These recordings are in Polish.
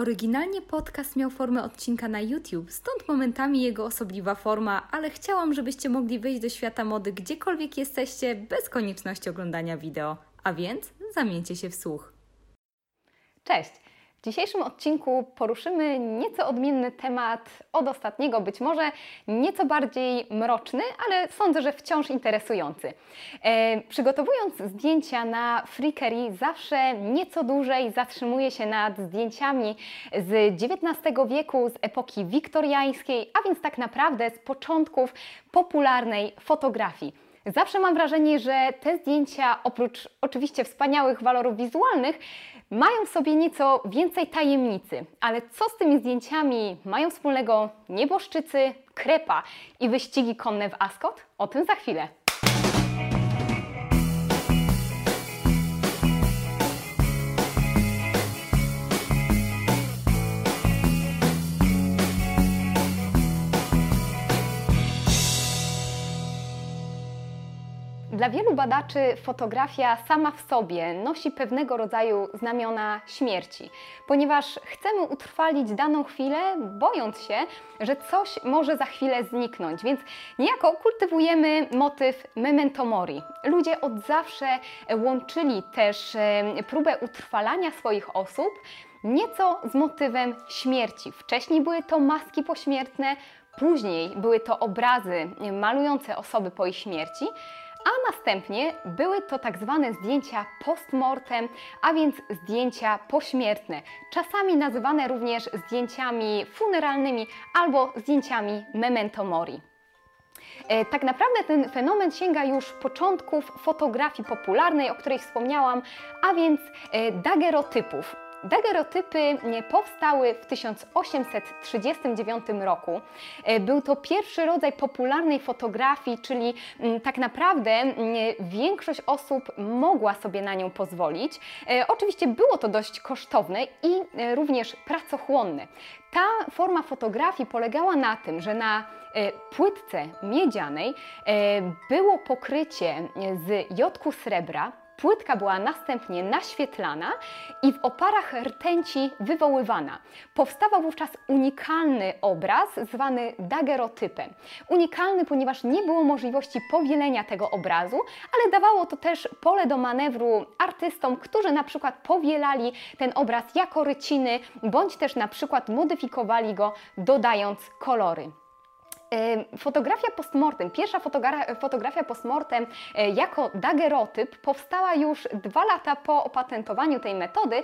Oryginalnie podcast miał formę odcinka na YouTube, stąd momentami jego osobliwa forma, ale chciałam, żebyście mogli wyjść do świata mody gdziekolwiek jesteście, bez konieczności oglądania wideo. A więc zamieńcie się w słuch. Cześć! W dzisiejszym odcinku poruszymy nieco odmienny temat od ostatniego, być może nieco bardziej mroczny, ale sądzę, że wciąż interesujący. E, przygotowując zdjęcia na Freakery, zawsze nieco dłużej zatrzymuję się nad zdjęciami z XIX wieku, z epoki wiktoriańskiej, a więc tak naprawdę z początków popularnej fotografii. Zawsze mam wrażenie, że te zdjęcia, oprócz oczywiście wspaniałych walorów wizualnych, mają w sobie nieco więcej tajemnicy. Ale co z tymi zdjęciami mają wspólnego nieboszczycy, krepa i wyścigi konne w Ascot? O tym za chwilę. Dla wielu badaczy fotografia sama w sobie nosi pewnego rodzaju znamiona śmierci, ponieważ chcemy utrwalić daną chwilę, bojąc się, że coś może za chwilę zniknąć, więc niejako kultywujemy motyw memento mori. Ludzie od zawsze łączyli też próbę utrwalania swoich osób nieco z motywem śmierci. Wcześniej były to maski pośmiertne, później były to obrazy malujące osoby po ich śmierci a następnie były to tak zwane zdjęcia postmortem, a więc zdjęcia pośmiertne, czasami nazywane również zdjęciami funeralnymi albo zdjęciami memento mori. E, tak naprawdę ten fenomen sięga już początków fotografii popularnej, o której wspomniałam, a więc e, dagerotypów. Dagerotypy powstały w 1839 roku. E, był to pierwszy rodzaj popularnej fotografii, czyli mm, tak naprawdę mm, większość osób mogła sobie na nią pozwolić. E, oczywiście było to dość kosztowne i e, również pracochłonne. Ta forma fotografii polegała na tym, że na płytce miedzianej było pokrycie z jodku srebra, Płytka była następnie naświetlana i w oparach rtęci wywoływana. Powstawał wówczas unikalny obraz zwany dagerotypem. Unikalny, ponieważ nie było możliwości powielenia tego obrazu, ale dawało to też pole do manewru artystom, którzy na przykład powielali ten obraz jako ryciny, bądź też na przykład modyfikowali go dodając kolory. Fotografia postmortem, pierwsza fotogra fotografia postmortem e, jako dagerotyp powstała już dwa lata po opatentowaniu tej metody,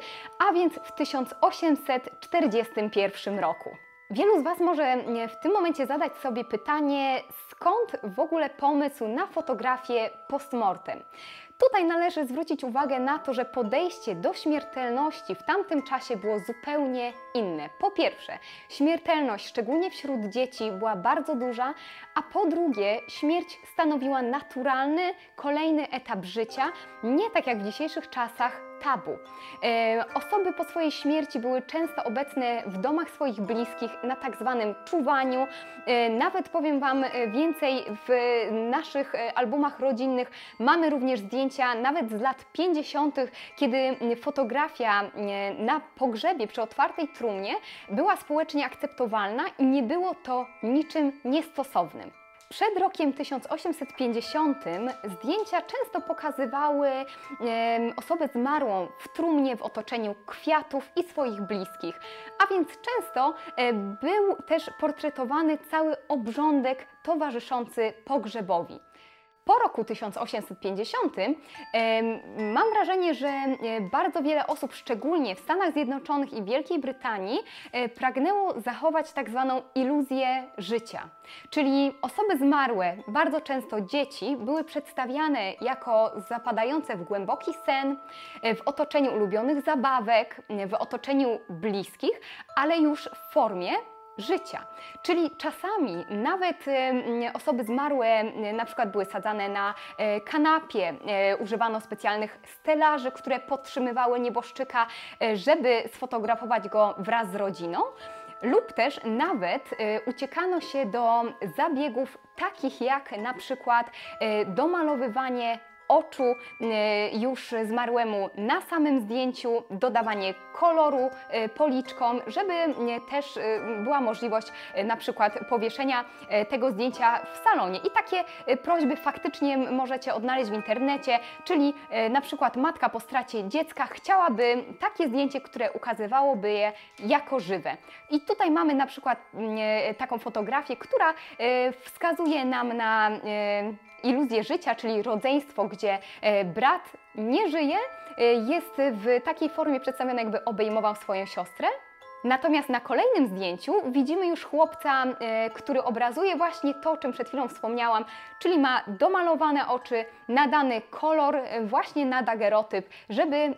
a więc w 1841 roku. Wielu z Was może w tym momencie zadać sobie pytanie, skąd w ogóle pomysł na fotografię postmortem? Tutaj należy zwrócić uwagę na to, że podejście do śmiertelności w tamtym czasie było zupełnie inne. Po pierwsze, śmiertelność, szczególnie wśród dzieci, była bardzo duża, a po drugie, śmierć stanowiła naturalny, kolejny etap życia, nie tak jak w dzisiejszych czasach tabu. E, osoby po swojej śmierci były często obecne w domach swoich bliskich na tak zwanym czuwaniu. E, nawet powiem Wam e, więcej, w naszych albumach rodzinnych mamy również zdjęcia nawet z lat 50., kiedy fotografia na pogrzebie przy otwartej trumnie była społecznie akceptowalna i nie było to niczym niestosownym. Przed rokiem 1850 zdjęcia często pokazywały osobę zmarłą w trumnie w otoczeniu kwiatów i swoich bliskich, a więc często e, był też portretowany cały obrządek towarzyszący pogrzebowi. Po roku 1850 mam wrażenie, że e, bardzo wiele osób, szczególnie w Stanach Zjednoczonych i Wielkiej Brytanii, e, pragnęło zachować tak zwaną iluzję życia. Czyli osoby zmarłe, bardzo często dzieci, były przedstawiane jako zapadające w głęboki sen, e, w otoczeniu ulubionych zabawek, w otoczeniu bliskich, ale już w formie życia. Czyli czasami nawet osoby zmarłe na przykład były sadzane na e, kanapie, e, używano specjalnych stelaży, które podtrzymywały nieboszczyka, e, żeby sfotografować go wraz z rodziną lub też nawet uciekano się do zabiegów takich jak na przykład domalowywanie oczu y, już zmarłemu na samym zdjęciu, dodawanie koloru y, policzkom, żeby y, też była możliwość na przykład powieszenia tego zdjęcia w salonie. I takie prośby faktycznie możecie odnaleźć w internecie, czyli na przykład matka po stracie dziecka chciałaby takie zdjęcie, które ukazywałoby je jako żywe. I tutaj mamy na przykład taką fotografię, która wskazuje nam na iluzję życia, czyli rodzeństwo, gdzie e, brat nie żyje, e, jest w takiej formie przedstawiony, jakby obejmował swoją siostrę. Natomiast na kolejnym zdjęciu widzimy już chłopca, e, który obrazuje właśnie to, o czym przed chwilą wspomniałam, czyli ma domalowane oczy, nadany kolor właśnie na dagerotyp, żeby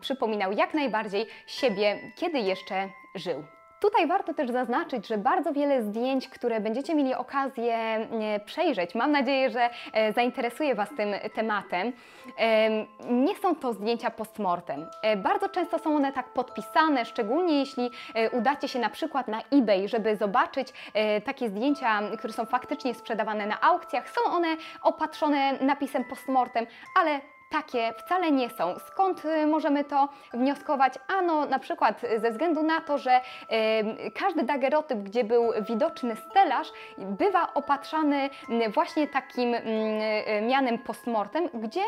przypominał jak najbardziej siebie, kiedy jeszcze żył. Tutaj warto też zaznaczyć, że bardzo wiele zdjęć, które będziecie mieli okazję e, przejrzeć, mam nadzieję, że e, zainteresuje Was tym tematem, nie są to zdjęcia postmortem. E, bardzo często są one tak podpisane, szczególnie jeśli udacie się na przykład na eBay, żeby zobaczyć takie zdjęcia, które są faktycznie sprzedawane na aukcjach. Są one opatrzone napisem postmortem, ale takie wcale nie są. Skąd y, możemy to wnioskować? Ano na przykład ze względu na to, że y, każdy dagerotyp, gdzie był widoczny stelaż, bywa opatrzany właśnie takim y, mianem postmortem, gdzie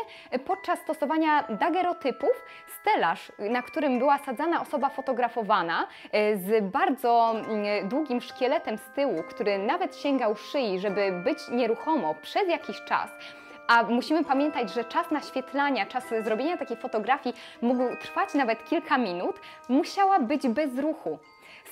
podczas stosowania dagerotypów stelaż, na którym była sadzana osoba fotografowana z bardzo długim szkieletem z tyłu, który nawet sięgał szyi, żeby być nieruchomo przez jakiś czas, a musimy pamiętać, że czas naświetlania, czas zrobienia takiej fotografii mógł trwać nawet kilka minut, musiała być bez ruchu.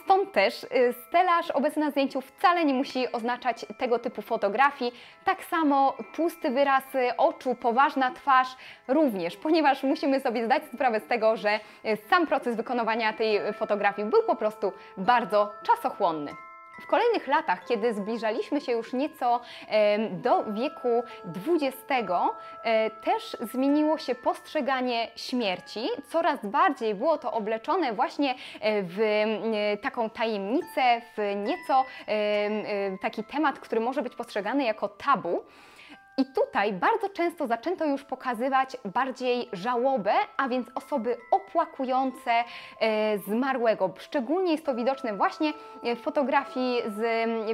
Stąd też y, stelaż obecny na zdjęciu wcale nie musi oznaczać tego typu fotografii. Tak samo tłusty wyraz oczu, poważna twarz również, ponieważ musimy sobie zdać sprawę z tego, że y, sam proces wykonywania tej fotografii był po prostu bardzo czasochłonny. W kolejnych latach, kiedy zbliżaliśmy się już nieco do wieku XX, e, też zmieniło się postrzeganie śmierci. Coraz bardziej było to obleczone właśnie e, w taką tajemnicę, w nieco taki temat, który może być postrzegany jako tabu. I tutaj bardzo często zaczęto już pokazywać bardziej żałobę, a więc osoby opłakujące e, zmarłego. Szczególnie jest to widoczne właśnie w fotografii z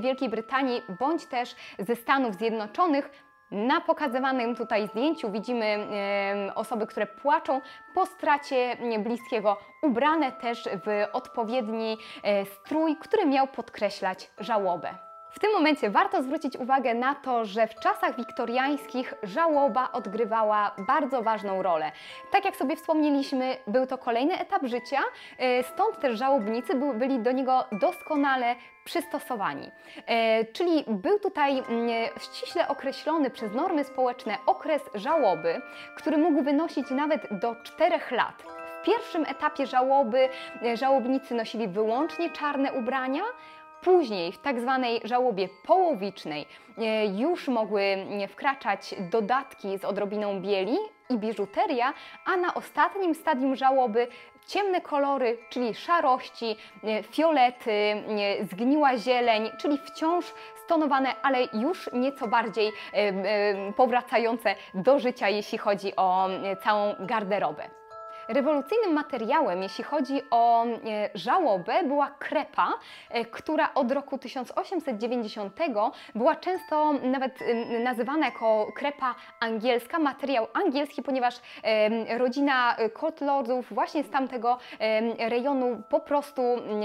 Wielkiej Brytanii bądź też ze Stanów Zjednoczonych. Na pokazywanym tutaj zdjęciu widzimy e, osoby, które płaczą po stracie bliskiego, ubrane też w odpowiedni e, strój, który miał podkreślać żałobę. W tym momencie warto zwrócić uwagę na to, że w czasach wiktoriańskich żałoba odgrywała bardzo ważną rolę. Tak jak sobie wspomnieliśmy, był to kolejny etap życia, y, stąd też żałobnicy byli do niego doskonale przystosowani. Y, czyli był tutaj mm, ściśle określony przez normy społeczne okres żałoby, który mógł wynosić nawet do 4 lat. W pierwszym etapie żałoby y, żałobnicy nosili wyłącznie czarne ubrania, Później w tak zwanej żałobie połowicznej e, już mogły e, wkraczać dodatki z odrobiną bieli i biżuteria, a na ostatnim stadium żałoby ciemne kolory, czyli szarości, e, fiolety, zgniła zieleń, czyli wciąż stonowane, ale już nieco bardziej powracające do życia, jeśli chodzi o całą garderobę. Rewolucyjnym materiałem, jeśli chodzi o e, żałobę, była krepa, e, która od roku 1890 była często nawet e, nazywana jako krepa angielska, materiał angielski, ponieważ rodzina Cotlordów właśnie z tamtego rejonu po prostu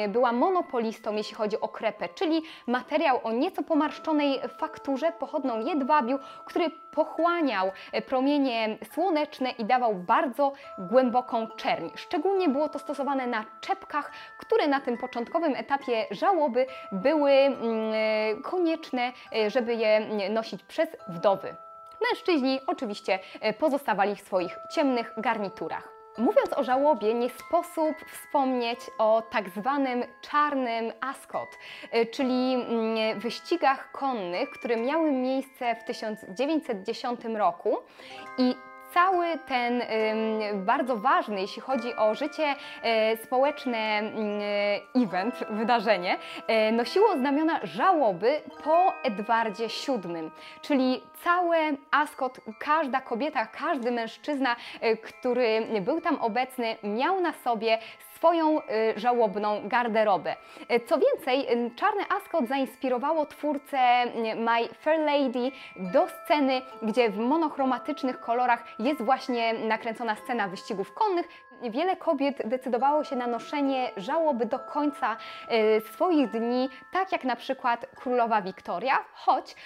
była monopolistą, jeśli chodzi o krepę, czyli materiał o nieco pomarszczonej fakturze pochodną jedwabiu, który pochłaniał promienie słoneczne i dawał bardzo głęboko Szczególnie było to stosowane na czepkach, które na tym początkowym etapie żałoby były mm, konieczne, e, żeby je nosić przez wdowy. Mężczyźni oczywiście e, pozostawali w swoich ciemnych garniturach. Mówiąc o żałobie, nie sposób wspomnieć o tak zwanym czarnym Ascot, e, czyli mm, wyścigach konnych, które miały miejsce w 1910 roku i cały ten bardzo ważny, jeśli chodzi o życie e, społeczne, e, event, wydarzenie, e, nosiło znamiona żałoby po Edwardzie VII, czyli całe Ascot, każda kobieta, każdy mężczyzna, który był tam obecny, miał na sobie swoją y, żałobną garderobę. Y, co więcej, y, Czarny Ascot zainspirowało twórcę My Fair Lady do sceny, gdzie w monochromatycznych kolorach jest właśnie nakręcona scena wyścigów konnych, wiele kobiet decydowało się na noszenie żałoby do końca y, swoich dni, tak jak na przykład królowa Wiktoria, choć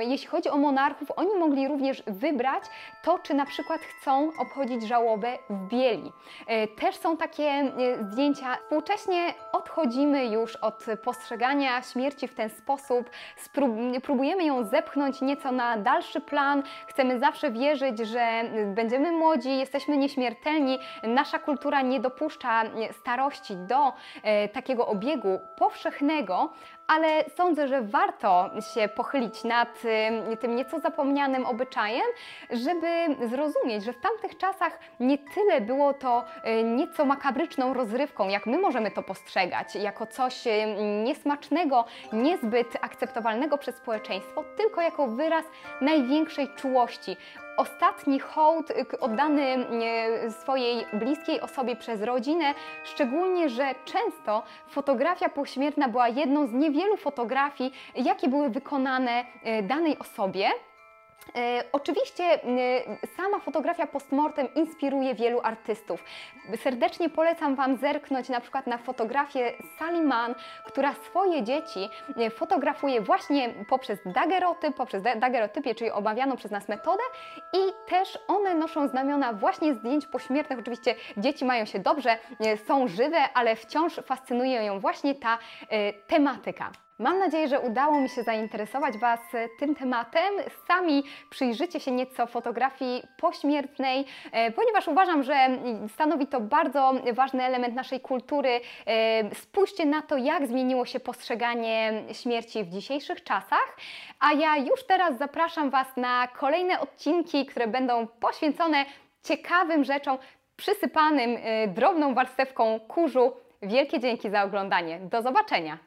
jeśli chodzi o monarchów, oni mogli również wybrać to, czy na przykład chcą obchodzić żałobę w bieli. Y, też są takie y, zdjęcia. Współcześnie odchodzimy już od postrzegania śmierci w ten sposób, próbujemy ją zepchnąć nieco na dalszy plan, chcemy zawsze wierzyć, że będziemy młodzi, jesteśmy nieśmiertelni, nasza kultura nie dopuszcza starości do e, takiego obiegu powszechnego, ale sądzę, że warto się pochylić nad y, tym nieco zapomnianym obyczajem, żeby zrozumieć, że w tamtych czasach nie tyle było to nieco makabryczną rozrywką, jak my możemy to postrzegać, jako coś niesmacznego, niezbyt akceptowalnego przez społeczeństwo, tylko jako wyraz największej czułości, ostatni hołd oddany swojej bliskiej osobie przez rodzinę, szczególnie, że często fotografia pośmiertna była jedną z niewielu fotografii, jakie były wykonane e, danej osobie. E, oczywiście e, sama fotografia postmortem inspiruje wielu artystów. Serdecznie polecam Wam zerknąć na przykład na fotografię Sally Mann, która swoje dzieci e, fotografuje właśnie poprzez dagerotyp, poprzez dagerotypię, czyli omawianą przez nas metodę i też one noszą znamiona właśnie zdjęć pośmiertnych. Oczywiście dzieci mają się dobrze, są żywe, ale wciąż fascynuje ją właśnie ta tematyka. Mam nadzieję, że udało mi się zainteresować Was tym tematem. Sami przyjrzycie się nieco fotografii pośmiertnej, e, ponieważ uważam, że stanowi to bardzo ważny element naszej kultury. E, spójrzcie na to, jak zmieniło się postrzeganie śmierci w dzisiejszych czasach. A ja już teraz zapraszam Was na kolejne odcinki, które będą poświęcone ciekawym rzeczom, przysypanym e, drobną warstewką kurzu. Wielkie dzięki za oglądanie. Do zobaczenia!